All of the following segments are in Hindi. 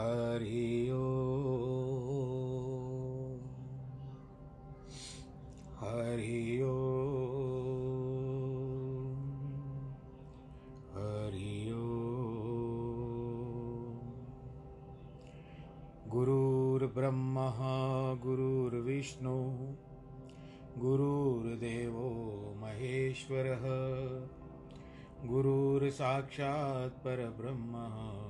हरि हरि हरि गुरुर्ब्रह्मा गुरुर्विष्णु गुरुर्देवो महेश्वरः गुरुर्साक्षात् परब्रह्म।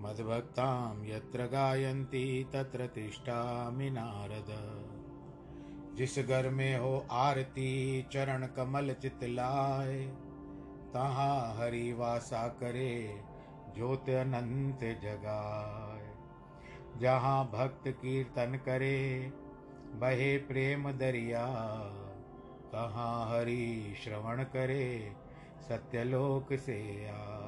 मद्भक्तां यत्र गायन्ति तत्र तिष्ठामि नारद। जिस घर में हो आरती, चरण कमल चितलाय तहाँ हरि वासा करे, ज्योत अनंत जगाए। जहाँ भक्त कीर्तन करे, बहे प्रेम दरिया, तहाँ हरि श्रवण करे, सत्यलोक से आए।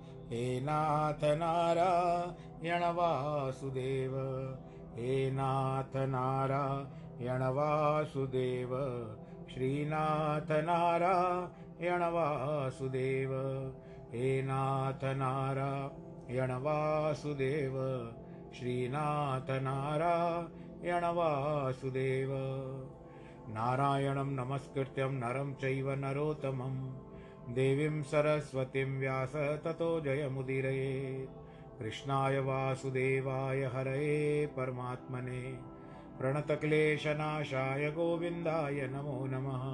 हे नाथ नारा यणवासुदेव हे नाथ नारायणवासुदेव श्रीनाथ नारायणवासुदेव हे नाथ नारायणवासुदेव श्रीनाथ नारायणवासुदेव नारायणं नमस्कृत्यं नरं चैव नरोत्तमम्। देवीं सरस्वतीं व्यास ततो जयमुदीरये। कृष्णाय वासुदेवाय हरये परमात्मने। प्रणतक्लेशनाशाय गोविन्दाय नमो नमः।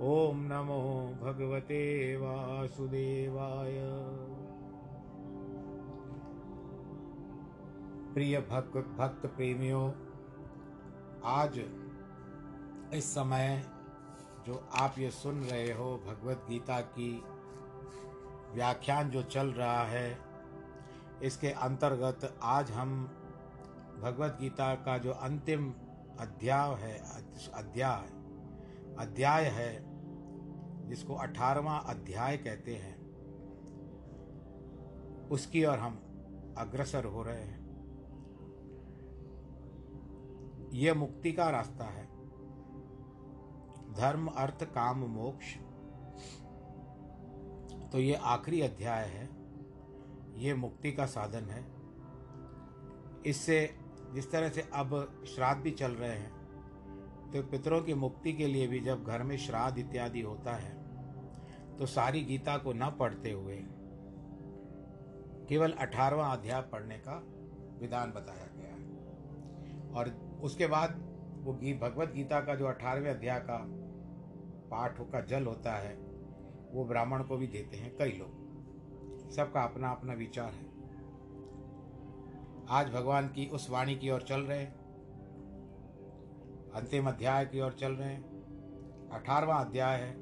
ॐ नमो भगवते वासुदेवाय। प्रिय भक्त भक्त प्रेमियों आज इस समय जो आप ये सुन रहे हो, भगवत गीता की व्याख्यान जो चल रहा है, इसके अंतर्गत आज हम भगवत गीता का जो अंतिम अध्याय है, अध्याय अध्याय है, जिसको अठारवा अध्याय कहते हैं, उसकी ओर हम अग्रसर हो रहे हैं। यह मुक्ति का रास्ता है। धर्म, अर्थ, काम, मोक्ष। तो ये आखिरी अध्याय है। ये मुक्ति का साधन है। इससे जिस तरह से अब श्राद्ध भी चल रहे हैं तो पितरों की मुक्ति के लिए भी जब घर में श्राद्ध इत्यादि होता है तो सारी गीता को न पढ़ते हुए केवल अठारवा अध्याय पढ़ने का विधान बताया गया है। और उसके बाद वो गी भगवत गीता का जो अठारहवें अध्याय का पाठ का जल होता है, वो ब्राह्मण को भी देते हैं कई लोग। सबका अपना अपना विचार है। आज भगवान की उस वाणी की ओर चल रहे हैं। अंतिम अध्याय की ओर चल रहे हैं। अठारवा अध्याय है।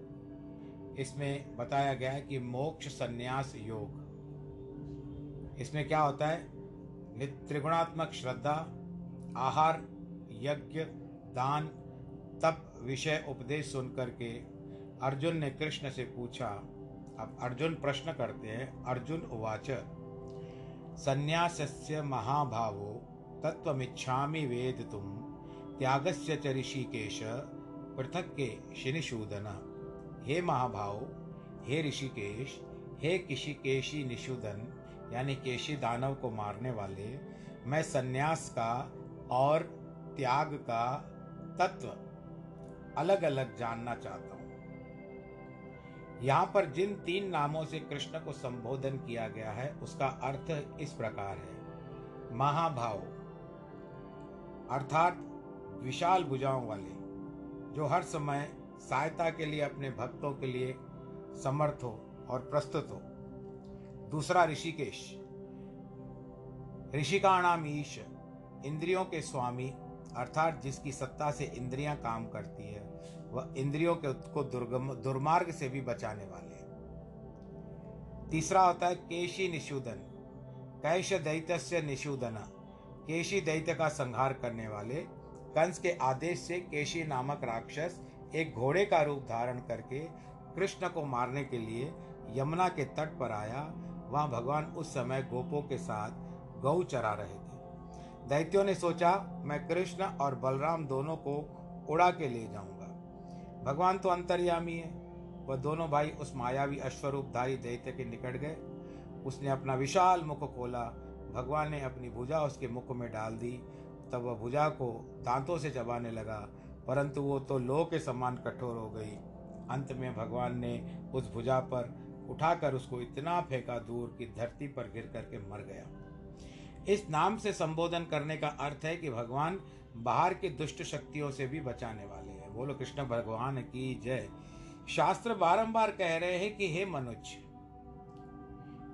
इसमें बताया गया है कि मोक्ष संन्यास योग। इसमें क्या होता है? त्रिगुणात्मक श्रद्धा, आहार, यज्ञ, दान, तप विषय उपदेश सुन करके अर्जुन ने कृष्ण से पूछा, अब अर्जुन प्रश्न करते हैं, अर्जुन उवाच, संन्यासस्य महाभावो तत्वमिच्छामि वेद तुम, त्यागस्य च ऋषिकेश, पृथक के शिनिशूदन हे महाभाव, हे ऋषिकेश, हे किशिकेशी निषूदन, यानी केशी दानव को मारने वाले, मैं सन्यास का और त्याग का तत्व अलग अलग जानना चाहता हूँ। यहाँ पर जिन तीन नामों से कृष्ण को संबोधन किया गया है, उसका अर्थ इस प्रकार है। महाभाव, अर्थात विशाल भुजाओं वाले, जो हर समय सहायता के लिए अपने भक्तों के लिए समर्थ हो और प्रस्तुत हो। दूसरा ऋषिकेश ऋषिकाणाम ईश, इंद्रियों के स्वामी अर्थात जिसकी सत्ता से इंद्रियाँ काम करती है, वह इंद्रियों के को दुर्गम, दुर्मार्ग से भी बचाने वाले तीसरा होता है केशी निशुदन कैश दैत्य निशुदन केशी दैत्य का संहार करने वाले, कंस के आदेश से केशी नामक राक्षस एक घोड़े का रूप धारण करके कृष्ण को मारने के लिए यमुना के तट पर आया। वहाँ भगवान उस समय गोपों के साथ गौ चरा रहे थे दैत्यों ने सोचा, मैं कृष्ण और बलराम दोनों को उड़ा के ले जाऊँगा। भगवान तो अंतर्यामी है। वह दोनों भाई उस मायावी अश्वरूपधारी दैत्य के निकट गए। उसने अपना विशाल मुख खोला। भगवान ने अपनी भुजा उसके मुख में डाल दी। तब वह भुजा को दांतों से चबाने लगा। परंतु वो तो लोह के समान कठोर हो गई। अंत में भगवान ने उस भुजा पर उठाकर उसको इतना फेंका दूर कि धरती पर गिर करके मर गया। इस नाम से संबोधन करने का अर्थ है कि भगवान बाहर की दुष्ट शक्तियों से भी बचाने वाले हैं। बोलो, कृष्ण भगवान की जय। शास्त्र बारंबार कह रहे हैं कि, हे मनुष्य,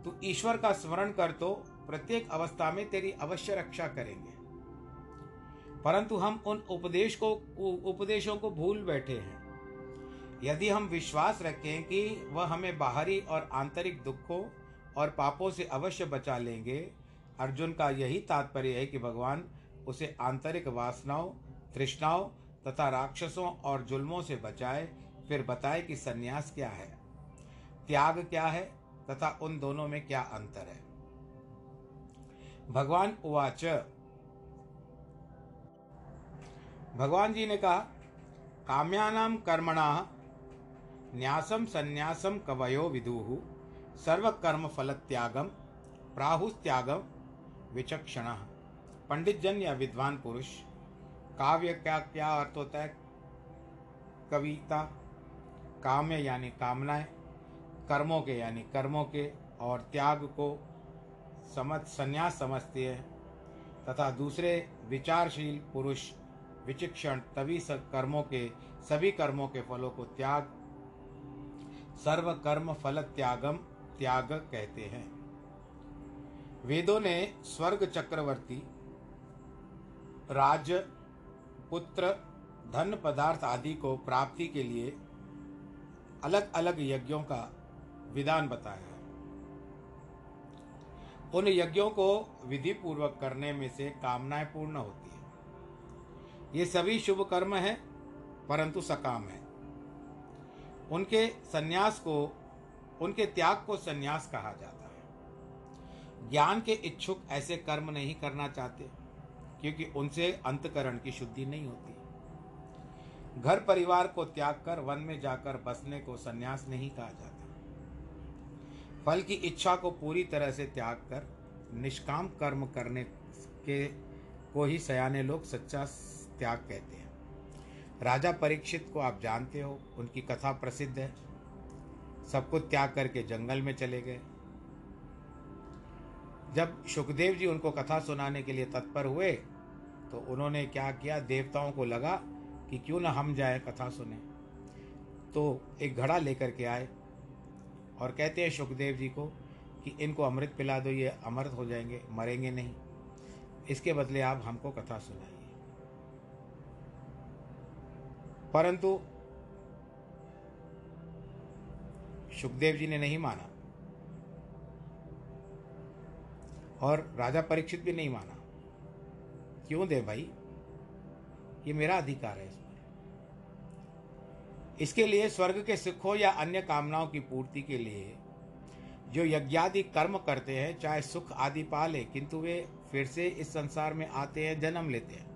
तू ईश्वर का स्मरण कर तो प्रत्येक अवस्था में तेरी अवश्य रक्षा करेंगे। परंतु हम उन उपदेश को उपदेशों को भूल बैठे हैं। यदि हम विश्वास रखें कि वह हमें बाहरी और आंतरिक दुखों और पापों से अवश्य बचा लेंगे अर्जुन का यही तात्पर्य है कि भगवान उसे आंतरिक वासनाओं, तृष्णाओं तथा राक्षसों और जुल्मों से बचाए, फिर बताए कि सन्यास क्या है, त्याग क्या है तथा उन दोनों में क्या अंतर है। भगवान उवाच। भगवान जी ने कहा काम्यानाम कर्मणा न्यासम संन्यासम कवयो विदुः सर्वकर्म फल त्यागम प्राहुस्त्यागम विचक्षण। पंडित जन या विद्वान पुरुष, काव्य क्या क्या अर्थ होता है? कविता, काम्य यानी कामनाएँ, कर्मों के यानी कर्मों के और त्याग को समझ, संन्यास समझते हैं। तथा दूसरे विचारशील पुरुष, विचिक्षण, तभी सब कर्मों के, सभी कर्मों के फलों को त्याग सर्व कर्म फल त्यागम, त्याग कहते हैं। वेदों ने स्वर्ग चक्रवर्ती, राज, पुत्र, धन पदार्थ आदि को प्राप्ति के लिए अलग अलग यज्ञों का विधान बताया है। उन यज्ञों को विधि पूर्वक करने में से कामनाएँ पूर्ण होती है। ये सभी शुभ कर्म हैं, परंतु सकाम है। उनके सन्यास को, उनके त्याग को सन्यास कहा जाता है। ज्ञान के इच्छुक ऐसे कर्म नहीं करना चाहते, क्योंकि उनसे अंतकरण की शुद्धि नहीं होती। घर परिवार को त्याग कर वन में जाकर बसने को सन्यास नहीं कहा जाता। फल की इच्छा को पूरी तरह से त्याग कर निष्काम कर्म करने के, को ही सयाने लोग सच्चा त्याग कहते हैं। राजा परीक्षित को आप जानते हो, उनकी कथा प्रसिद्ध है। सब कुछ त्याग करके जंगल में चले गए। जब सुखदेव जी उनको कथा सुनाने के लिए तत्पर हुए तो उन्होंने क्या किया? देवताओं को लगा कि क्यों ना हम जाए कथा सुने। तो एक घड़ा लेकर के आए और कहते हैं सुखदेव जी को कि इनको अमृत पिला दो, ये अमृत हो जाएँगे, मरेंगे नहीं। इसके बदले आप हमको कथा सुनाइए। परंतु सुखदेव जी ने नहीं माना। और राजा परीक्षित भी नहीं माना। क्यों दे भाई? ये मेरा अधिकार है इसमें इसके लिए स्वर्ग के सुखों या अन्य कामनाओं की पूर्ति के लिए जो यज्ञादि कर्म करते हैं, चाहे सुख आदि पाले किंतु वे फिर से इस संसार में आते हैं, जन्म लेते हैं।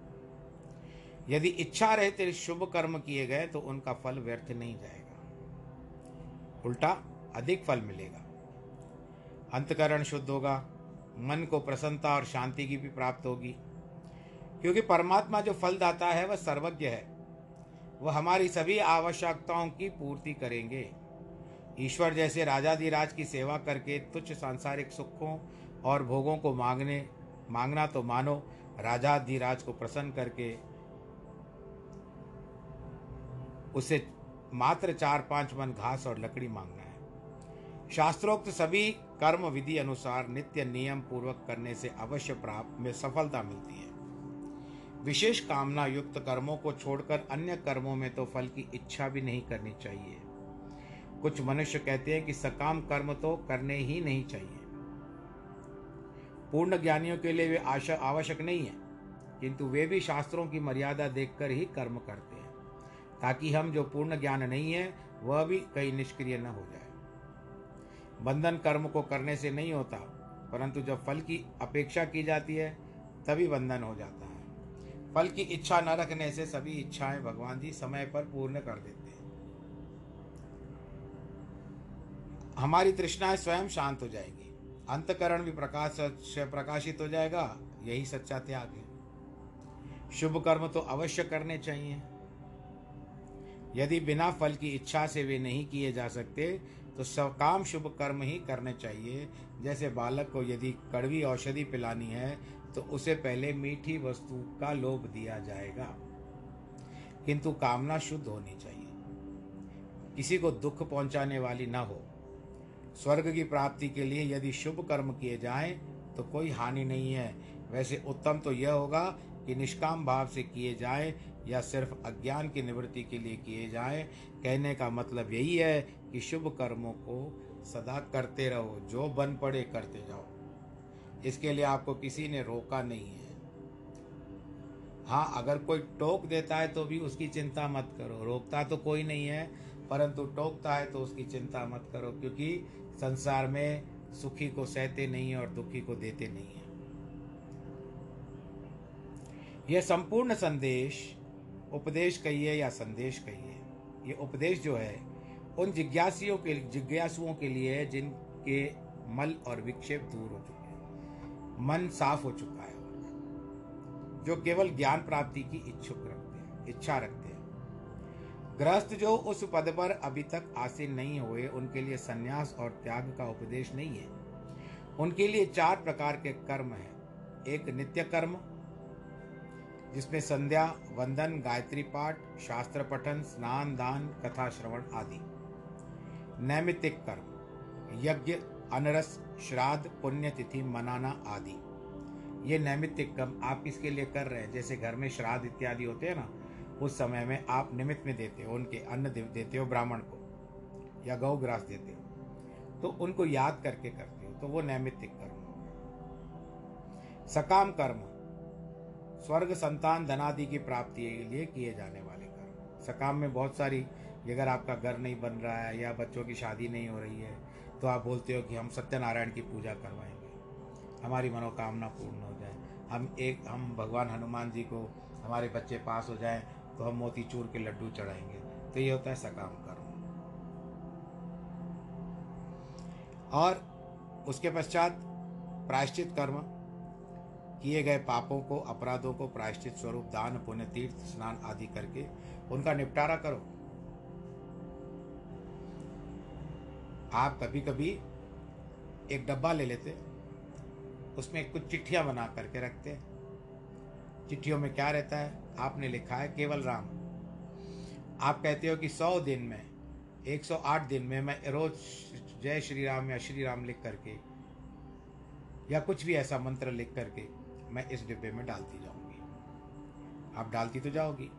यदि इच्छा रहते शुभ कर्म किए गए तो उनका फल व्यर्थ नहीं जाएगा। उल्टा अधिक फल मिलेगा। अंतकरण शुद्ध होगा। मन को प्रसन्नता और शांति की भी प्राप्त होगी। क्योंकि परमात्मा जो फल दाता है, वह सर्वज्ञ है। वह हमारी सभी आवश्यकताओं की पूर्ति करेंगे। ईश्वर जैसे राजाधिराज की सेवा करके तुच्छ सांसारिक सुखों और भोगों को मांगने, मांगना तो मानो, राजाधिराज को प्रसन्न करके उसे मात्र चार पाँच मन घास और लकड़ी मांगना शास्त्रोक्त सभी कर्म विधि अनुसार नित्य नियम पूर्वक करने से अवश्य प्राप्त में सफलता मिलती है। विशेष कामना युक्त कर्मों को छोड़कर अन्य कर्मों में तो फल की इच्छा भी नहीं करनी चाहिए। कुछ मनुष्य कहते हैं कि सकाम कर्म तो करने ही नहीं चाहिए। पूर्ण ज्ञानियों के लिए वे आशा आवश्यक नहीं है, किंतु वे भी शास्त्रों की मर्यादा देखकर ही कर्म करते हैं, ताकि हम जो पूर्ण ज्ञान नहीं है, वह भी कहीं निष्क्रिय न हो जाए। बंधन कर्म को करने से नहीं होता, परंतु जब फल की अपेक्षा की जाती है, तभी बंधन हो जाता है। फल की इच्छा न रखने से सभी इच्छाएँ भगवान जी समय पर पूर्ण कर देते हैं। हमारी तृष्णाएँ स्वयं शांत हो जाएगी। अंतकरण भी प्रकाश प्रकाशित हो जाएगा, यही सच्चा त्याग है। शुभ कर्म तो अवश्य करने चाहिए। यदि बिना फल की इच्छा से वे नहीं किए जा सकते तो सकाम शुभ कर्म ही करने चाहिए। जैसे बालक को यदि कड़वी औषधि पिलानी है तो उसे पहले मीठी वस्तु का लोभ दिया जाएगा। किंतु कामना शुद्ध होनी चाहिए। किसी को दुख पहुँचाने वाली न हो। स्वर्ग की प्राप्ति के लिए यदि शुभ कर्म किए जाएँ तो कोई हानि नहीं है। वैसे उत्तम तो यह होगा कि निष्काम भाव से किए जाएँ या सिर्फ़ अज्ञान की निवृत्ति के लिए किए जाएँ, कहने का मतलब यही है कि शुभ कर्मों को सदा करते रहो, जो बन पड़े करते जाओ। इसके लिए आपको किसी ने रोका नहीं है। हाँ अगर कोई टोक देता है तो भी उसकी चिंता मत करो। रोकता तो कोई नहीं है, परंतु टोकता है तो उसकी चिंता मत करो, क्योंकि संसार में सुखी को सहते नहीं है और दुखी को देते नहीं है। यह संपूर्ण संदेश उपदेश कहिए या संदेश कहिए? ये उपदेश जो है, उन जिज्ञासियों के, जिज्ञासुओं के लिए है जिनके मल और विक्षेप दूर हो चुके हैं। मन साफ़ हो चुका है जो केवल ज्ञान प्राप्ति की इच्छुक रखते हैं, इच्छा रखते हैं। गृहस्थ जो उस पद पर अभी तक आसीन नहीं हुए, उनके लिए संन्यास और त्याग का उपदेश नहीं है। उनके लिए चार प्रकार के कर्म हैं। एक नित्य कर्म जिसमें संध्या, वंदन, गायत्री पाठ, शास्त्र पठन, स्नान, दान, कथा श्रवण आदि। नैमित्तिक कर्म, यज्ञ, अनरस, श्राद्ध, पुण्यतिथि, मनाना आदि। ये नैमित्तिक कर्म आप किसके लिए कर रहे हैं? जैसे घर में श्राद्ध इत्यादि होते हैं ना, उस समय में आप निमित्त में देते हो, उनके अन्न देते हो, ब्राह्मण को, या गौ ग्रास देते हो। तो उनको याद करके करते हो तो वो नैमित्तिक कर्म। सकाम कर्म स्वर्ग, संतान, धनादि की प्राप्ति के लिए किए जाने वाले कर्म। सकाम में बहुत सारी अगर आपका घर नहीं बन रहा है या बच्चों की शादी नहीं हो रही है तो आप बोलते हो कि हम सत्यनारायण की पूजा करवाएँगे। हमारी मनोकामना पूर्ण हो जाए। हम एक, हम भगवान हनुमान जी को, हमारे बच्चे पास हो जाएँ तो हम मोतीचूर के लड्डू चढ़ाएँगे। तो ये होता है सकाम कर्म। और उसके पश्चात प्रायश्चित कर्म किए गए पापों को, अपराधों को प्रायश्चित स्वरूप, दान, पुण्य, तीर्थ, स्नान आदि करके उनका निपटारा करो। आप कभी कभी एक डब्बा ले लेते, उसमें कुछ चिट्ठियाँ बना करके रखते। चिट्ठियों में क्या रहता है? आपने लिखा है केवल राम। आप कहते हो कि सौ दिन में 108 दिन में मैं रोज जय श्री राम या श्री राम लिख करके, या कुछ भी ऐसा मंत्र लिख करके मैं इस डिब्बे में डालती जाऊँगी। आप डालती तो जाओगी।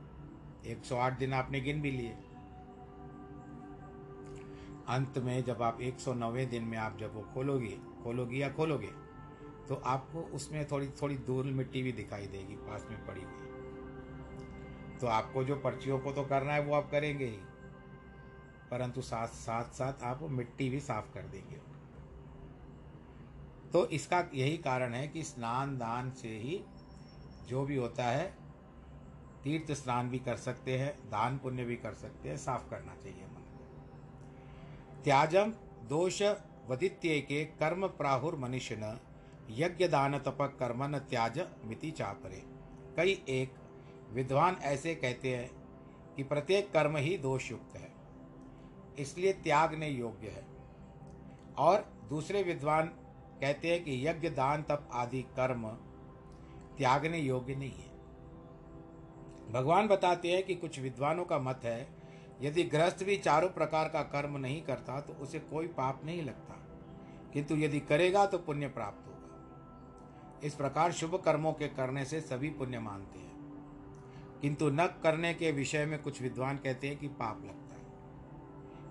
108 दिन आपने गिन भी लिए। अंत में जब आप 109वें दिन में आप जब वो खोलोगे, खोलोगी या खोलोगे तो आपको उसमें थोड़ी थोड़ी धूल मिट्टी भी दिखाई देगी, पास में पड़ी हुई। तो आपको जो पर्चियों को तो करना है वो आप करेंगे ही। परंतु साथ साथ साथ आप मिट्टी भी साफ़ कर देंगे। तो इसका यही कारण है कि स्नान दान से ही जो भी होता है, तीर्थ स्नान भी कर सकते हैं, दान पुण्य भी कर सकते हैं, साफ़ करना चाहिए मन को। त्याजम दोष वदित्य के कर्म प्राहुर मनुष्य न यज्ञ दान तप न त्याज मिति चापरे। कई एक विद्वान ऐसे कहते हैं कि प्रत्येक कर्म ही दोषयुक्त है, इसलिए त्यागने योग्य है। और दूसरे विद्वान कहते हैं कि यज्ञ, दान, तप आदि कर्म त्यागने योग्य नहीं है। भगवान बताते हैं कि कुछ विद्वानों का मत है, यदि गृहस्थ भी चारों प्रकार का कर्म नहीं करता तो उसे कोई पाप नहीं लगता। किंतु यदि करेगा तो पुण्य प्राप्त होगा। इस प्रकार शुभ कर्मों के करने से सभी पुण्य मानते हैं। किंतु न करने के विषय में कुछ विद्वान कहते हैं कि पाप लगता है।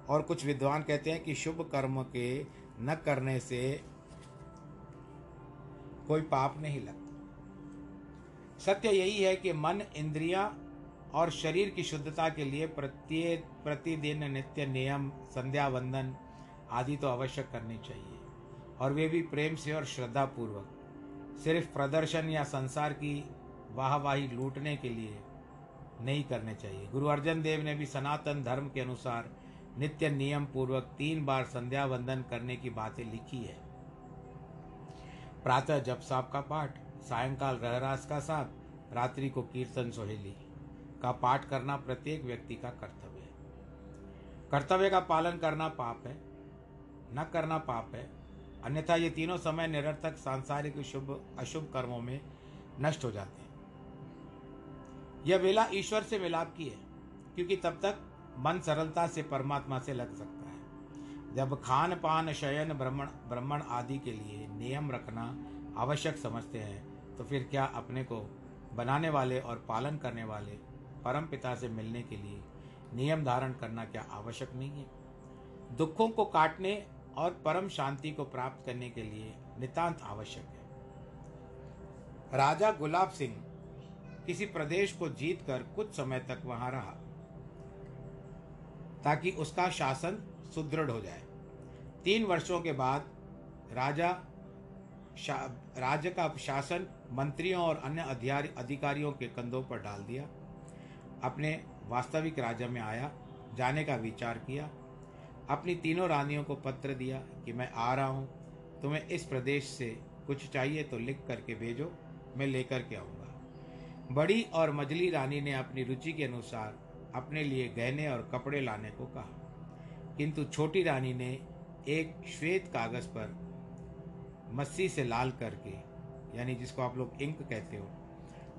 और कुछ विद्वान कहते हैं कि शुभ कर्म के न करने से कोई पाप नहीं लगता। सत्य यही है कि मन, इंद्रियाँ और शरीर की शुद्धता के लिए प्रत्येक, प्रतिदिन नित्य नियम, संध्या वंदन आदि तो आवश्यक करनी चाहिए। और वे भी प्रेम से और श्रद्धा पूर्वक सिर्फ़ प्रदर्शन या संसार की वाहवाही लूटने के लिए नहीं करने चाहिए। गुरु अर्जन देव ने भी सनातन धर्म के अनुसार नित्य नियम पूर्वक तीन बार संध्या वंदन करने की बातें लिखी है। प्रातः जप साप का पाठ, सायंकाल रहरास का साथ, रात्रि को कीर्तन सोहेली का पाठ करना प्रत्येक व्यक्ति का कर्तव्य है। कर्तव्य का पालन करना पाप है, न करना पाप है। अन्यथा ये तीनों समय निरर्थक सांसारिक शुभ, अशुभ कर्मों में नष्ट हो जाते हैं। यह वेला ईश्वर से मिलाप की है, क्योंकि तब तक मन सरलता से परमात्मा से लग सकता जब खान पान शयन, ब्रह्मण ब्रह्मण आदि के लिए नियम रखना आवश्यक समझते हैं तो फिर क्या अपने को बनाने वाले और पालन करने वाले परम पिता से मिलने के लिए नियम धारण करना क्या आवश्यक नहीं है? दुखों को काटने और परम शांति को प्राप्त करने के लिए नितांत आवश्यक है। राजा गुलाब सिंह किसी प्रदेश को जीतकर कुछ समय तक वहाँ रहा, ताकि उसका शासन सुदृढ़ हो जाए। तीन वर्षों के बाद राजा राज्य का शासन मंत्रियों और अन्य अधिकारियों के कंधों पर डाल दिया। अपने वास्तविक राज्य में आया, जाने का विचार किया। अपनी तीनों रानियों को पत्र दिया कि मैं आ रहा हूँ, तुम्हें इस प्रदेश से कुछ चाहिए तो लिख करके भेजो, मैं लेकर के आऊँगा। बड़ी और मजली रानी ने अपनी रुचि के अनुसार अपने लिए गहने और कपड़े लाने को कहा। किंतु छोटी रानी ने एक श्वेत कागज़ पर मस्सी से लाल करके, यानी जिसको आप लोग इंक कहते हो,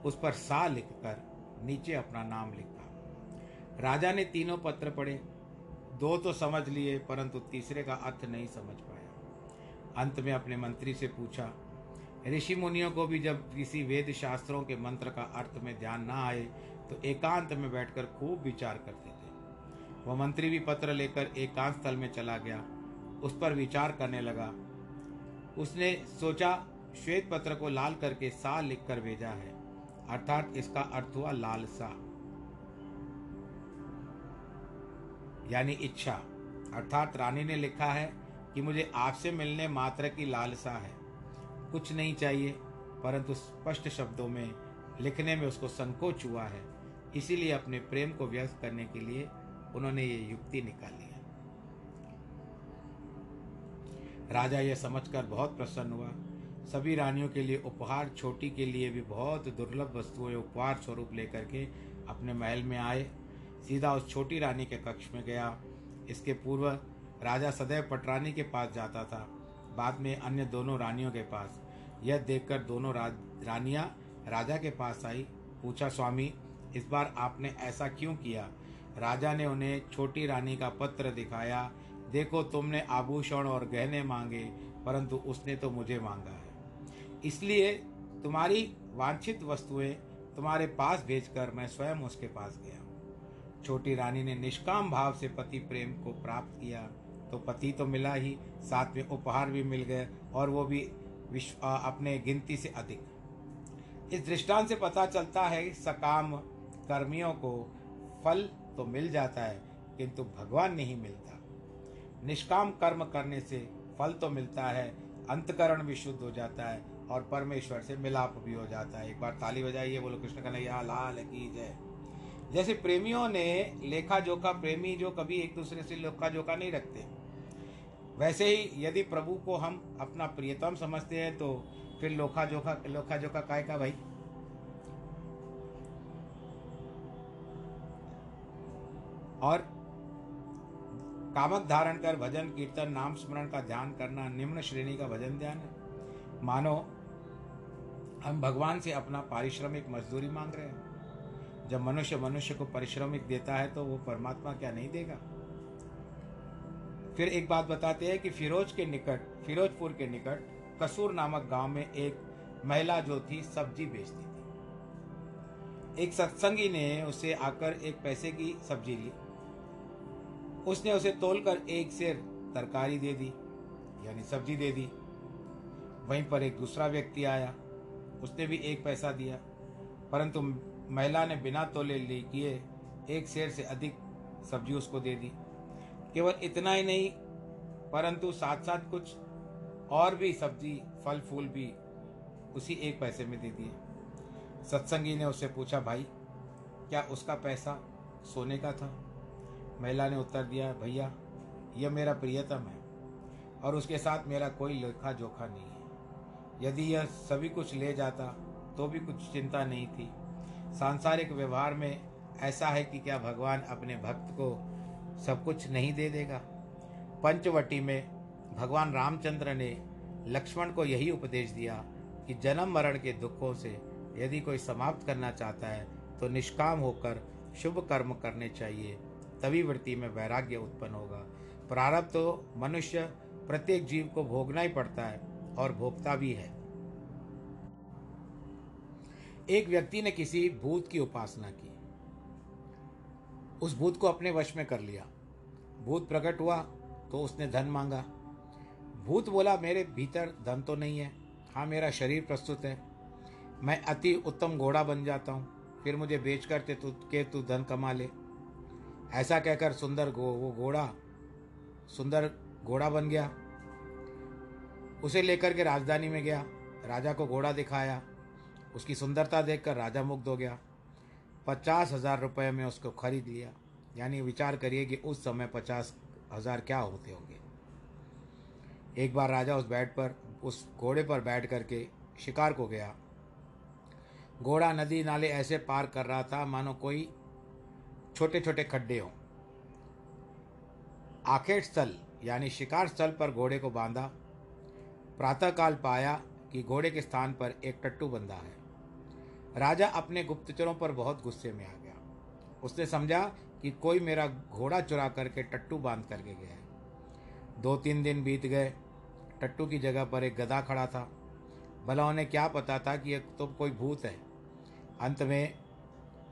उस पर सा लिखकर नीचे अपना नाम लिखा। राजा ने तीनों पत्र पढ़े। दो तो समझ लिए, परंतु तीसरे का अर्थ नहीं समझ पाया। अंत में अपने मंत्री से पूछा, ऋषि मुनियों को भी जब किसी वेद शास्त्रों के मंत्र का अर्थ में ध्यान ना आए तो एकांत में बैठकर खूब विचार करते वह मंत्री भी पत्र लेकर एकांत स्थल में चला गया। उस पर विचार करने लगा। उसने सोचा, श्वेत पत्र को लाल करके सा लिखकर भेजा है। अर्थात इसका अर्थ हुआ लालसा यानी इच्छा। अर्थात रानी ने लिखा है कि मुझे आपसे मिलने मात्र की लालसा है। कुछ नहीं चाहिए, परंतु स्पष्ट शब्दों में, लिखने में उसको संकोच हुआ है। इसीलिए अपने प्रेम को व्यक्त करने के लिए उन्होंने ये युक्ति निकाली है। राजा यह समझकर बहुत प्रसन्न हुआ। सभी रानियों के लिए उपहार छोटी के लिए भी बहुत दुर्लभ वस्तुएँ उपहार स्वरूप लेकर के अपने महल में आए। सीधा उस छोटी रानी के कक्ष में गया। इसके पूर्व राजा सदैव पटरानी के पास जाता था। बाद में अन्य दोनों रानियों के पास। यह देखकर दोनों रा, रानियाँ राजा के पास आई। पूछा स्वामी इस बार आपने ऐसा क्यों किया? राजा ने उन्हें छोटी रानी का पत्र दिखाया, देखो, तुमने आभूषण और गहने मांगे, परंतु उसने तो मुझे मांगा है। इसलिए तुम्हारी वांछित वस्तुएँ तुम्हारे पास भेजकर मैं स्वयं उसके पास गया छोटी रानी ने निष्काम भाव से पति प्रेम को प्राप्त किया तो पति तो मिला ही, साथ में उपहार भी मिल गए और वो भी विश्व अपने गिनती से अधिक। इस दृष्टांत से पता चलता है सकाम कर्मियों को फल तो मिल जाता है, किंतु भगवान नहीं मिलता। निष्काम कर्म करने से फल तो मिलता है, अंतकरण भी शुद्ध हो जाता है और परमेश्वर से मिलाप भी हो जाता है। एक बार ताली बजाइए बोलो, कृष्ण कन्हैया लाल की जय। जैसे प्रेमियों ने लेखा जोखा, प्रेमी जो कभी एक दूसरे से लेखा जोखा नहीं रखते। वैसे ही यदि प्रभु को हम अपना प्रियतम समझते हैं तो फिर लोखा जोखा लोखा जोखा काय का भाई? और कामक धारण कर भजन, कीर्तन, नाम स्मरण का ध्यान करना, निम्न श्रेणी का भजन ध्यान है। मानो, हम भगवान से अपना पारिश्रमिक मजदूरी मांग रहे हैं। जब मनुष्य मनुष्य को पारिश्रमिक देता है तो वो परमात्मा क्या नहीं देगा? फिर एक बात बताते हैं कि फिरोज के निकट, फिरोजपुर के निकट, कसूर नामक गाँव में एक महिला जो थी, सब्ज़ी बेचती थी। एक सत्संगी ने उसे आकर एक पैसे की सब्ज़ी ली। उसने उसे तोलकर एक सेर तरकारी दे दी, यानी सब्ज़ी दे दी। वहीं पर एक दूसरा व्यक्ति आया। उसने भी एक पैसा दिया, परंतु महिला ने बिना तोले ले किए एक शेर से अधिक सब्ज़ी उसको दे दी। केवल इतना ही नहीं, परंतु साथ साथ कुछ और भी सब्ज़ी फल फूल भी उसी एक पैसे में दे दिए। सत्संगी ने उससे पूछा, भाई, क्या उसका पैसा सोने का था? महिला ने उत्तर दिया, भैया, यह मेरा प्रियतम है और उसके साथ मेरा कोई लेखा जोखा नहीं है। यदि यह सभी कुछ ले जाता तो भी कुछ चिंता नहीं थी। सांसारिक व्यवहार में ऐसा है कि क्या भगवान अपने भक्त को सब कुछ नहीं दे देगा? पंचवटी में भगवान रामचंद्र ने लक्ष्मण को यही उपदेश दिया कि जन्म मरण के दुखों से यदि कोई समाप्त करना चाहता है तो निष्काम होकर शुभ कर्म करने चाहिए। तभी वृत्ति में वैराग्य उत्पन्न होगा। प्रारब्ध तो मनुष्य प्रत्येक जीव को भोगना ही पड़ता है, और भोगता भी है। एक व्यक्ति ने किसी भूत की उपासना की। उस भूत को अपने वश में कर लिया। भूत प्रकट हुआ तो उसने धन मांगा। भूत बोला, मेरे भीतर धन तो नहीं है। हाँ मेरा शरीर प्रस्तुत है। मैं अति उत्तम घोड़ा बन जाता हूँ। फिर मुझे बेच कर के तू धन कमा ले। ऐसा कहकर सुंदर गो, वो घोड़ा, सुंदर घोड़ा बन गया। उसे लेकर के राजधानी में गया, राजा को घोड़ा दिखाया। उसकी सुंदरता देखकर राजा मुग्ध हो गया। पचास हज़ार रुपये में उसको खरीद लिया। यानी विचार करिए कि उस समय पचास हज़ार क्या होते होंगे। एक बार राजा उस बैठ पर, उस घोड़े पर बैठ करके शिकार को गया। घोड़ा नदी नाले ऐसे पार कर रहा था, मानो कोई छोटे छोटे खड्डे हों। आखेट स्थल, यानी शिकार स्थल पर घोड़े को बांधा। प्रातःकाल पाया कि घोड़े के स्थान पर एक टट्टू बंधा है। राजा अपने गुप्तचरों पर बहुत गुस्से में आ गया। उसने समझा कि कोई मेरा घोड़ा चुरा करके टट्टू बाँध करके गया है। दो तीन दिन बीत गए। टट्टू की जगह पर एक गधा खड़ा था। भला उन्हें क्या पता था कि यह तो कोई भूत है। अंत में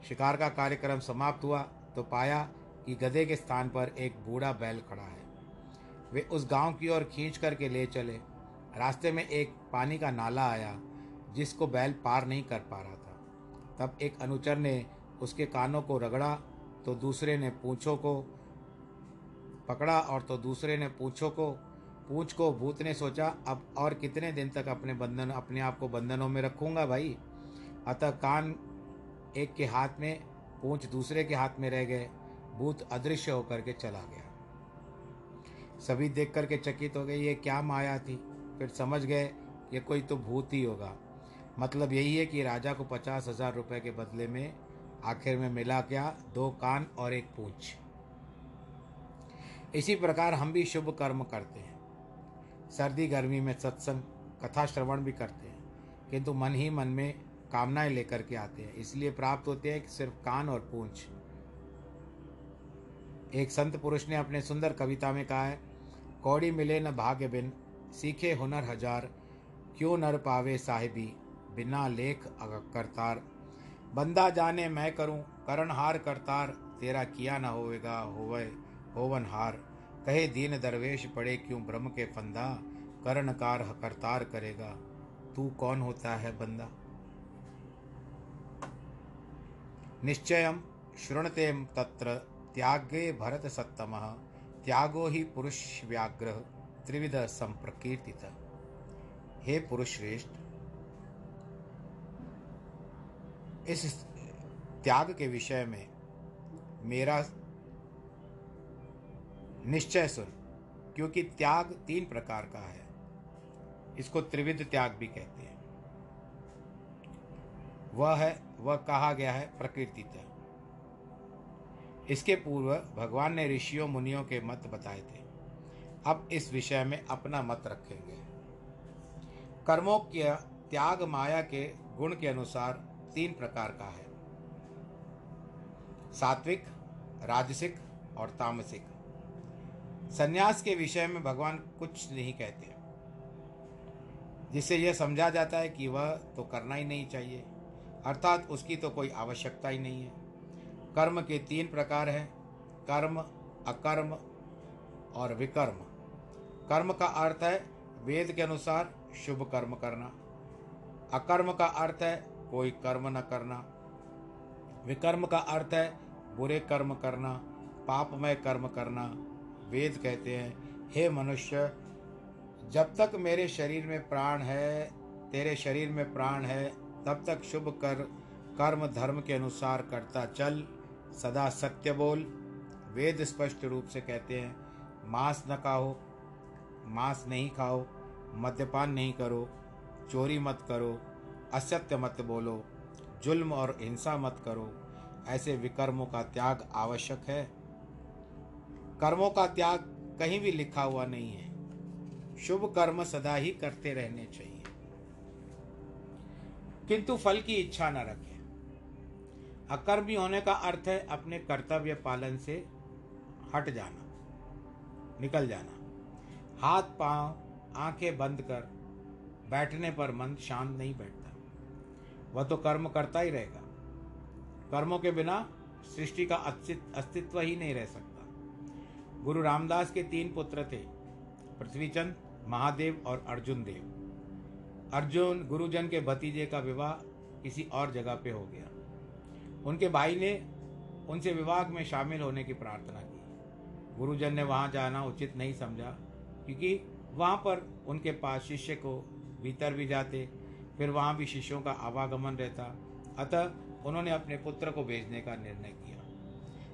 शिकार का कार्यक्रम समाप्त हुआ तो पाया कि गधे के स्थान पर एक बूढ़ा बैल खड़ा है। वे उस गाँव की ओर खींच करके ले चले। रास्ते में एक पानी का नाला आया, जिसको बैल पार नहीं कर पा रहा था। तब एक अनुचर ने उसके कानों को रगड़ा तो दूसरे ने पूछों को पकड़ा और तो दूसरे ने पूछों को, पूछ को भूत ने सोचा, अब और कितने दिन तक अपने बंधन, अपने आप को बंधनों में रखूँगा भाई? अतः कान एक के हाथ में पूंछ दूसरे के हाथ में रह गए, भूत अदृश्य होकर के चला गया। सभी देख करके चकित हो गए, ये क्या माया थी? फिर समझ गए, ये कोई तो भूत ही होगा। मतलब यही है कि राजा को पचास हज़ार रुपये के बदले में आखिर में मिला क्या? दो कान और एक पूंछ। इसी प्रकार हम भी शुभ कर्म करते हैं। सर्दी गर्मी में सत्संग, कथा श्रवण भी करते हैं। किंतु मन ही मन में कामनाएँ लेकर के आते हैं। इसलिए प्राप्त होते हैं कि सिर्फ़ कान और पूंछ। एक संत पुरुष ने अपने सुंदर कविता में कहा है, कौड़ी मिले न भाग्य बिन, सीखे हुनर हज़ार, क्यों नर पावे साहिबी, बिना लेख करतार। बंदा जाने मैं करूँ करणहार करतार, तेरा किया न होवेगा होवे, होवन हार। कहे दीन दरवेश पड़े क्यों ब्रह्म के फंदा कर्णकार करतार करेगा, तू कौन होता है बंदा? निश्चयम शृणते तत्र त्यागे भरत सत्तम त्यागो ही पुरुष व्याघ्र त्रिविध संप्रकीर्तित हे पुरुष श्रेष्ठ इस त्याग के विषय में मेरा निश्चय सुन, क्योंकि त्याग तीन प्रकार का है। इसको त्रिविध त्याग भी कहते हैं। वह है वह कहा गया है प्रकृति त्याग इसके पूर्व भगवान ने ऋषियों, मुनियों के मत बताए थे। अब इस विषय में अपना मत रखेंगे। कर्मों के त्याग माया के गुण के अनुसार तीन प्रकार का है। सात्विक, राजसिक और तामसिक। संन्यास के विषय में भगवान कुछ नहीं कहते। जिससे यह समझा जाता है कि वह तो करना ही नहीं चाहिए। अर्थात उसकी तो कोई आवश्यकता ही नहीं है। कर्म के तीन प्रकार हैं, कर्म, अकर्म और विकर्म। कर्म का अर्थ है वेद के अनुसार शुभ कर्म करना। अकर्म का अर्थ है कोई कर्म न करना। विकर्म का अर्थ है बुरे कर्म करना, पापमय कर्म करना। वेद कहते हैं, हे मनुष्य, जब तक मेरे शरीर में प्राण है, तेरे शरीर में प्राण है तब तक शुभ कर, कर्म धर्म के अनुसार करता चल, सदा सत्य बोल। वेद स्पष्ट रूप से कहते हैं, मांस न खाओ, मांस नहीं खाओ, मद्यपान नहीं करो, चोरी मत करो, असत्य मत बोलो, जुल्म और हिंसा मत करो, ऐसे विकर्मों का त्याग आवश्यक है। कर्मों का त्याग कहीं भी लिखा हुआ नहीं है। शुभ कर्म सदा ही करते रहने चाहिए। किंतु फल की इच्छा न रखें। अकर्मी होने का अर्थ है अपने कर्तव्य पालन से हट जाना, निकल जाना। हाथ, पाँव, आँखें बंद कर, बैठने पर मन शांत नहीं बैठता। वह तो कर्म करता ही रहेगा। कर्मों के बिना सृष्टि का अस्तित्व ही नहीं रह सकता। गुरु रामदास के तीन पुत्र थे, पृथ्वीचंद, महादेव और अर्जुन देव। अर्जुन गुरुजन के भतीजे का विवाह किसी और जगह पे हो गया। उनके भाई ने उनसे विवाह में शामिल होने की प्रार्थना की। गुरुजन ने वहाँ जाना उचित नहीं समझा, क्योंकि वहाँ पर उनके पास शिष्य को भीतर भी जाते, फिर वहाँ भी शिष्यों का आवागमन रहता। अतः उन्होंने अपने पुत्र को भेजने का निर्णय किया।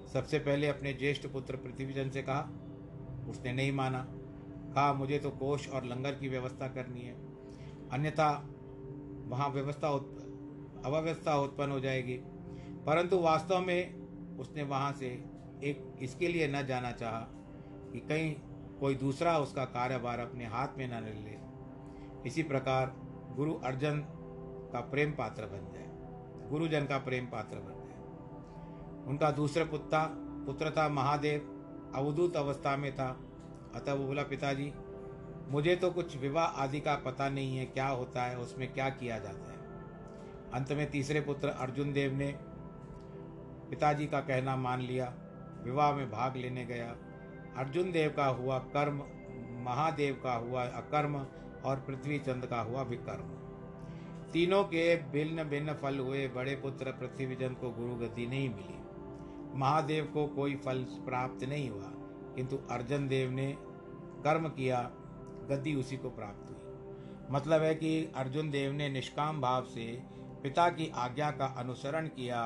सबसे पहले अपने ज्येष्ठ पुत्र पृथ्वीजन से कहा, उसने नहीं माना। कहा, मुझे तो कोष और लंगर की व्यवस्था करनी है। अन्यथा वहाँ व्यवस्था अव्यवस्था उत्पन्न हो जाएगी। परंतु वास्तव में उसने वहाँ से एक इसके लिए न जाना चाहा कि कहीं कोई दूसरा उसका कार्यभार अपने हाथ में न ले इसी प्रकार गुरु अर्जन का प्रेम पात्र बन जाए। गुरुजन का प्रेम पात्र बन जाए। उनका दूसरे पुत्र पुत्र था महादेव अवधूत अवस्था में था। अतः वो बोला, पिताजी मुझे तो कुछ विवाह आदि का पता नहीं है, क्या होता है, उसमें क्या किया जाता है। अंत में तीसरे पुत्र अर्जुन देव ने पिताजी का कहना मान लिया, विवाह में भाग लेने गया। अर्जुन देव का हुआ कर्म, महादेव का हुआ अकर्म और पृथ्वी चंद का हुआ विकर्म। तीनों के भिन्न भिन्न फल हुए, बड़े पुत्र पृथ्वीचंद को गुरु गति नहीं मिली। महादेव को कोई फल प्राप्त नहीं हुआ, किंतु अर्जन देव ने कर्म किया गति उसी को प्राप्त हुई। मतलब है कि अर्जुन देव ने निष्काम भाव से पिता की आज्ञा का अनुसरण किया,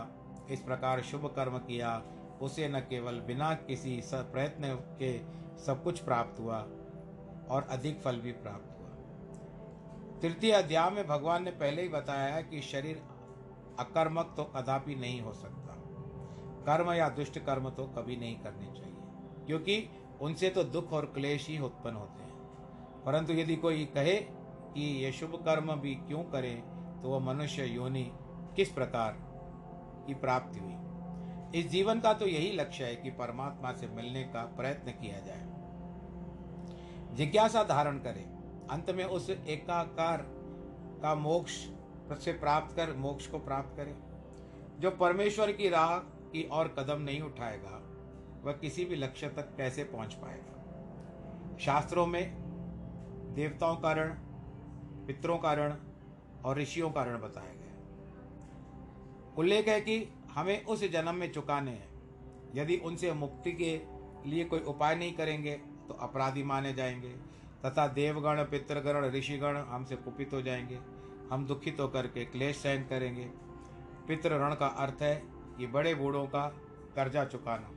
इस प्रकार शुभ कर्म किया, उसे न केवल बिना किसी प्रयत्न के सब कुछ प्राप्त हुआ और अधिक फल भी प्राप्त हुआ। तृतीय अध्याय में भगवान ने पहले ही बताया है कि शरीर अकर्मक तो कदापि नहीं हो सकता। कर्म या दुष्ट कर्म तो कभी नहीं करने चाहिए, क्योंकि उनसे तो दुख और क्लेश ही उत्पन्न होते हैं। परंतु यदि कोई कहे कि ये शुभ कर्म भी क्यों करे तो वह मनुष्य योनि किस प्रकार की प्राप्ति हुई? इस जीवन का तो यही लक्ष्य है कि परमात्मा से मिलने का प्रयत्न किया जाए। जिज्ञासा धारण करें। अंत में उस एकाकार का मोक्ष से प्राप्त कर, मोक्ष को प्राप्त करे। जो परमेश्वर की राह की और कदम नहीं उठाएगा, वह किसी भी लक्ष्य तक कैसे पहुँच पाएगा? शास्त्रों में देवताओं का ऋण पितरों का ऋण और ऋषियों का ऋण बताया गया उल्लेख है कि हमें उस जन्म में चुकाने हैं। यदि उनसे मुक्ति के लिए कोई उपाय नहीं करेंगे तो अपराधी माने जाएँगे, तथा देवगण, पितृगण, ऋषिगण हमसे कुपित हो जाएँगे। हम दुखित होकर के क्लेश सहन करेंगे। पितृ ऋण का अर्थ है कि बड़े बूढ़ों का कर्जा चुकाना।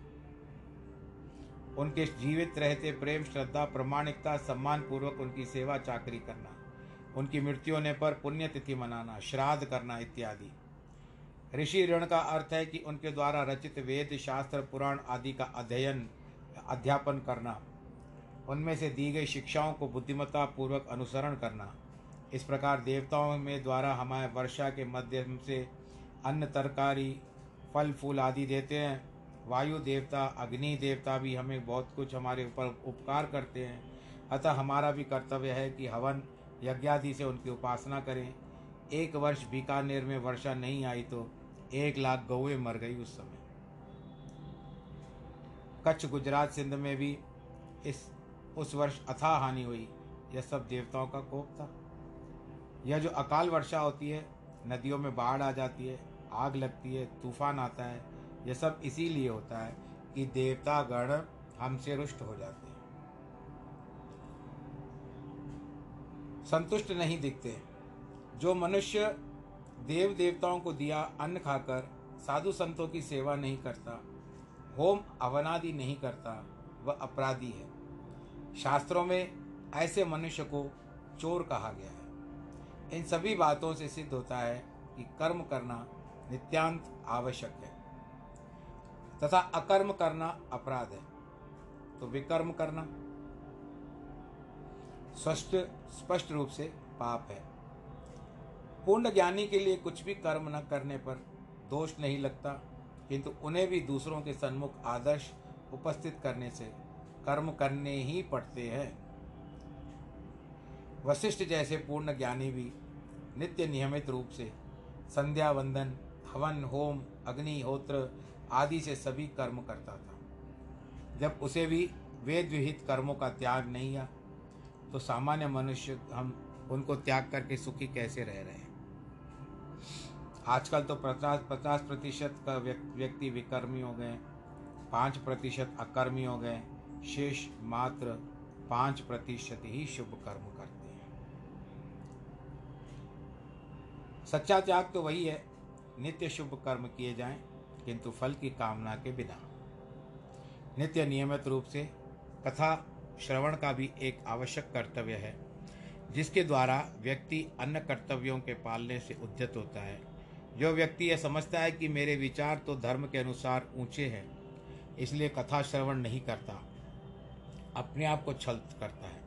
उनके जीवित रहते प्रेम, श्रद्धा, प्रमाणिकता सम्मान पूर्वक उनकी सेवा, चाकरी करना, उनकी मृत्यु होने पर पुण्यतिथि मनाना, श्राद्ध करना इत्यादि। ऋषि ऋण का अर्थ है कि उनके द्वारा रचित वेद, शास्त्र, पुराण आदि का अध्ययन, अध्यापन करना, उनमें से दी गई शिक्षाओं को बुद्धिमत्ता पूर्वक अनुसरण करना। इस प्रकार देवताओं में द्वारा हमारे वर्षा के माध्यम से अन्न तरकारी फल फूल आदि देते हैं। वायु देवता, अग्नि देवता भी हमें बहुत कुछ हमारे ऊपर उपकार करते हैं। अतः हमारा भी कर्तव्य है कि हवन यज्ञादि से उनकी उपासना करें। एक वर्ष बीकानेर में वर्षा नहीं आई तो एक लाख गौएँ मर गई उस समय। कच्छ गुजरात सिंध में भी इस, उस वर्ष अथाह हानि हुई। यह सब देवताओं का कोप था। यह जो अकाल वर्षा होती है, नदियों में बाढ़ आ जाती है, आग लगती है, तूफ़ान आता है यह सब इसीलिए होता है कि देवता गण हमसे रुष्ट हो जाते हैं। संतुष्ट नहीं दिखते। जो मनुष्य देव देवताओं को दिया अन्न खाकर साधु संतों की सेवा नहीं करता, होम अवनादि नहीं करता, वह अपराधी है। शास्त्रों में ऐसे मनुष्य को चोर कहा गया है। इन सभी बातों से सिद्ध होता है कि कर्म करना नित्यांत आवश्यक है। तथा अकर्म करना अपराध है। तो विकर्म करना स्पष्ट स्पष्ट रूप से पाप है। पूर्ण ज्ञानी के लिए कुछ भी कर्म न करने पर दोष नहीं लगता, किंतु उन्हें भी दूसरों के सन्मुख आदर्श उपस्थित करने से कर्म करने ही पड़ते हैं। वशिष्ठ जैसे पूर्ण ज्ञानी भी नित्य नियमित रूप से संध्या वंदन, हवन, होम अग्निहोत्र आदि से सभी कर्म करता था। जब उसे भी वेद विहित कर्मों का त्याग नहीं आ तो सामान्य मनुष्य हम उनको त्याग करके सुखी कैसे रह रहे हैं? आजकल तो पचास पचास प्रतिशत का व्यक्ति विकर्मी हो गए, पाँच प्रतिशत अकर्मी हो गए, शेष मात्र पाँच प्रतिशत ही शुभ कर्म करते हैं। सच्चा त्याग तो वही है, नित्य शुभ कर्म किए जाएँ किंतु फल की कामना के बिना। नित्य नियमित रूप से कथा श्रवण का भी एक आवश्यक कर्तव्य है, जिसके द्वारा व्यक्ति अन्य कर्तव्यों के पालने से उद्यत होता है। जो व्यक्ति यह समझता है कि मेरे विचार तो धर्म के अनुसार ऊँचे हैं, इसलिए कथा श्रवण नहीं करता। अपने आप को छल करता है,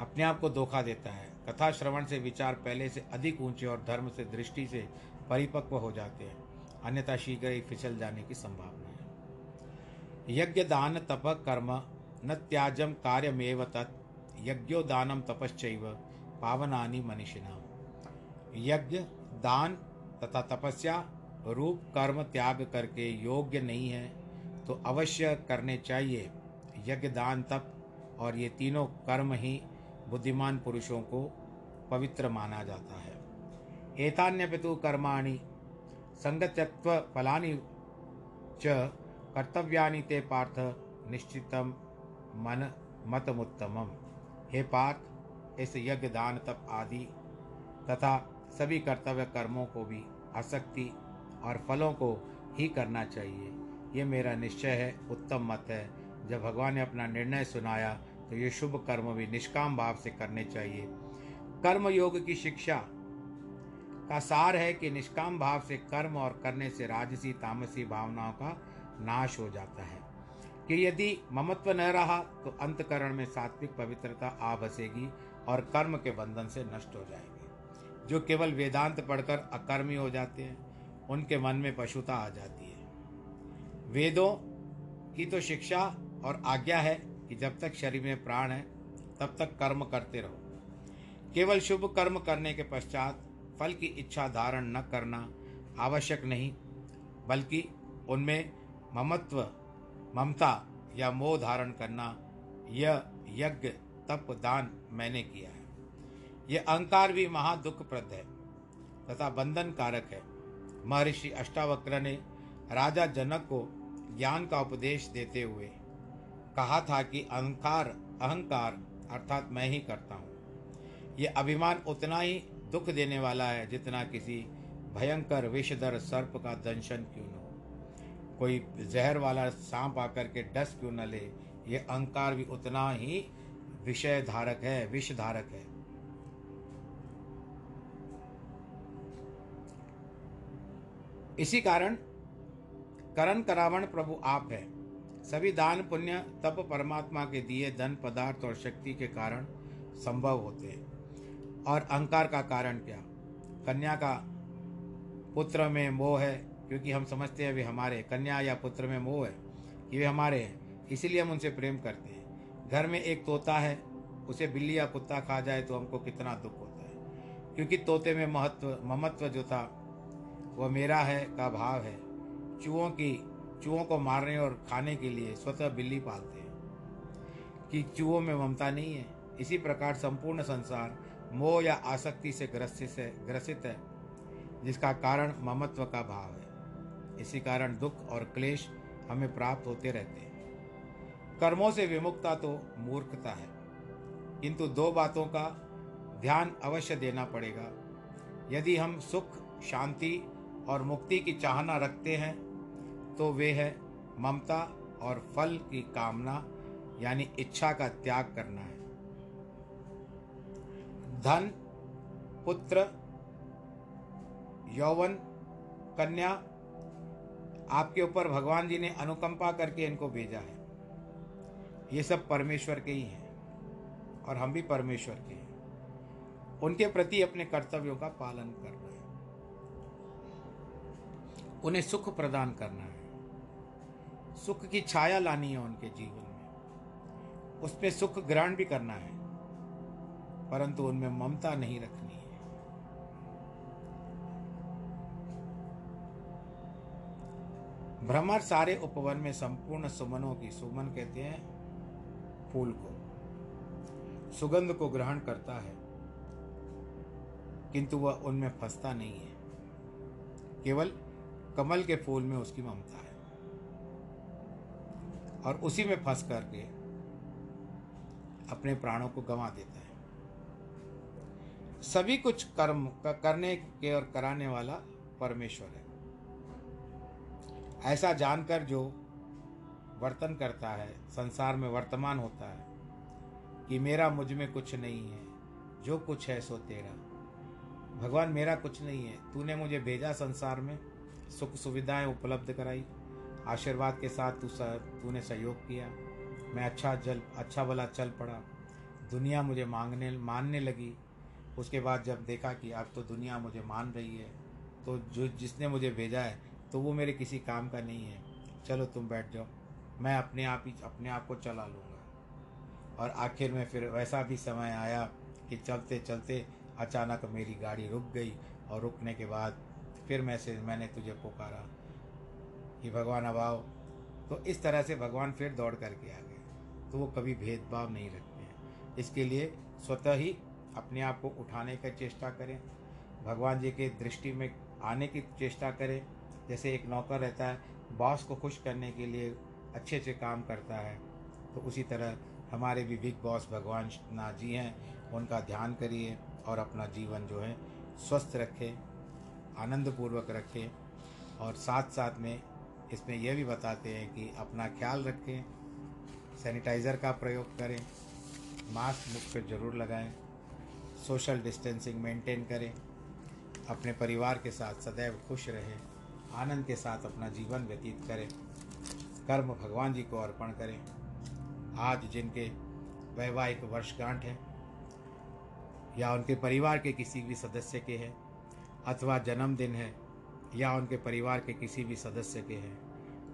अपने आप को धोखा देता है। कथा श्रवण से विचार पहले से अधिक ऊँचे और धर्म से दृष्टि से परिपक्व हो जाते हैं। अन्यथा शीघ्र ही फिसल जाने की संभावना है। यज्ञ दान तप कर्म न त्याजम कार्यमेव तत्। यज्ञो दानम तपश्चैव पावनानि मनीषिणाम। यज्ञ, दान तथा तपस्या रूप कर्म त्याग करके योग्य नहीं है तो अवश्य करने चाहिए यज्ञ, दान, तप और ये तीनों कर्म ही बुद्धिमान पुरुषों को पवित्र माना जाता है। एतान्य पितु कर्माणि संगत्यत्व फलानि च कर्तव्यानि ते पार्थ निश्चितम मन मतमुत्तमम। हे पार्थ, इस यज्ञ, दान, तप आदि तथा सभी कर्तव्य कर्मों को भी, आसक्ति और फलों को ही करना चाहिए। ये मेरा निश्चय है, उत्तम मत है। जब भगवान ने अपना निर्णय सुनाया तो ये शुभ कर्म भी निष्काम भाव से करने चाहिए। कर्म योग की शिक्षा का सार है कि निष्काम भाव से कर्म और करने से राजसी तामसी भावनाओं का नाश हो जाता है। कि यदि ममत्व न रहा तो अंतकरण में सात्विक पवित्रता आ बसेगी और कर्म के बंधन से नष्ट हो जाएँगे। जो केवल वेदांत पढ़कर अकर्मी हो जाते हैं, उनके मन में पशुता आ जाती है। वेदों की तो शिक्षा और आज्ञा है कि जब तक शरीर में प्राण है, तब तक कर्म करते रहो। केवल शुभ कर्म करने के पश्चात फल की इच्छा धारण न करना आवश्यक नहीं, बल्कि उनमें ममत्व, ममता या मोह धारण करना, यह यज्ञ, तप, दान मैंने किया है। यह अहंकार भी महादुखप्रद है तथा बंधन कारक है। महर्षि अष्टावक्र ने राजा जनक को ज्ञान का उपदेश देते हुए कहा था कि अहंकार अहंकार अर्थात मैं ही करता हूँ। यह अभिमान उतना ही दुख देने वाला है जितना किसी भयंकर विषधर सर्प का दंशन क्यों न हो। कोई जहर वाला सांप आकर के डस क्यों न ले, ये अहंकार भी उतना ही विषय धारक है विष धारक है। इसी कारण करण करावण प्रभु आप है। सभी दान पुण्य तप परमात्मा के दिए धन पदार्थ और शक्ति के कारण संभव होते हैं। और अहंकार का कारण क्या? कन्या का पुत्र में मोह है, क्योंकि हम समझते हैं वे हमारे, कन्या या पुत्र में मोह है कि वे हमारे हैं, इसीलिए हम उनसे प्रेम करते हैं। घर में एक तोता है, उसे बिल्ली या कुत्ता खा जाए तो हमको कितना दुख होता है। क्योंकि तोते में महत्व, ममत्व जो था, वह मेरा है का भाव है। चूहों की, चूहों को मारने और खाने के लिए स्वतः बिल्ली पालते हैं। कि चूहों में ममता नहीं है, इसी प्रकार संपूर्ण संसार मोह या आसक्ति से ग्रसित से, ग्रसित है, जिसका कारण ममत्व का भाव है। इसी कारण दुख और क्लेश हमें प्राप्त होते रहते हैं। कर्मों से विमुक्ता तो मूर्खता है, किंतु दो बातों का ध्यान अवश्य देना पड़ेगा। यदि हम सुख, शांति और मुक्ति की चाहना रखते हैं तो वे है ममता और फल की कामना, यानी इच्छा का त्याग करना है। धन, पुत्र, यौवन, कन्या, आपके ऊपर भगवान जी ने अनुकंपा करके इनको भेजा है। ये सब परमेश्वर के ही हैं और हम भी परमेश्वर के हैं। उनके प्रति अपने कर्तव्यों का पालन करना है। उन्हें सुख प्रदान करना है। सुख की छाया लानी है उनके जीवन में। उसमें सुख ग्रहण भी करना है। परंतु उनमें ममता नहीं रखनी है। भ्रमर सारे उपवन में संपूर्ण सुमनों की, सुमन कहते हैं, फूल को, सुगंध को ग्रहण करता है। किंतु वह उनमें फंसता नहीं है। केवल कमल के फूल में उसकी ममता है। और उसी में फंस करके अपने प्राणों को गंवा देता है। सभी कुछ कर्म करने के और कराने वाला परमेश्वर है। ऐसा जानकर जो वर्तन करता है, संसार में वर्तमान होता है, कि मेरा मुझमें कुछ नहीं है, जो कुछ है सो तेरा। भगवान, मेरा कुछ नहीं है। तूने मुझे भेजा संसार में, सुख सुविधाएँ उपलब्ध कराई। आशीर्वाद के साथ तू तूने सहयोग किया। मैं अच्छा जल अच्छा भला चल पड़ा। दुनिया मुझे मांगने मानने लगी। उसके बाद जब देखा कि अब तो दुनिया मुझे मान रही है तो जो जिसने मुझे भेजा है तो वो मेरे किसी काम का नहीं है। चलो तुम बैठ जाओ, मैं अपने आप ही, अपने आप को चला लूँगा। और आखिर में फिर वैसा भी समय आया कि चलते चलते अचानक मेरी गाड़ी रुक गई और रुकने के बाद फिर मैं से, मैंने तुझे पुकारा कि भगवान अभाव तो इस तरह से भगवान फिर दौड़ करके आ गए। तो वो कभी भेदभाव नहीं रखते हैं। इसके लिए स्वतः ही अपने आप को उठाने की चेष्टा करें। भगवान जी के दृष्टि में आने की चेष्टा करें। जैसे एक नौकर रहता है, बॉस को खुश करने के लिए अच्छे से काम करता है तो उसी तरह हमारे भी बिग बॉस भगवान नाथ जी हैं, उनका ध्यान करिए और अपना जीवन जो है स्वस्थ रखें, आनंदपूर्वक रखें और साथ साथ में इसमें यह भी बताते हैं कि अपना ख्याल रखें, सैनिटाइज़र का प्रयोग करें, मास्क मुख पर ज़रूर लगाएँ। सोशल डिस्टेंसिंग मेंटेन करें, अपने परिवार के साथ सदैव खुश रहें, आनंद के साथ अपना जीवन व्यतीत करें, कर्म भगवान जी को अर्पण करें। आज जिनके वैवाहिक वर्षगांठ है, या उनके परिवार के किसी भी सदस्य के हैं, अथवा जन्मदिन है, या उनके परिवार के किसी भी सदस्य के हैं,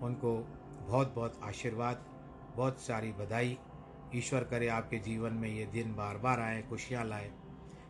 उनको बहुत बहुत आशीर्वाद, बहुत सारी बधाई। ईश्वर करे आपके जीवन में ये दिन बार बार आए, खुशियाँ लाए।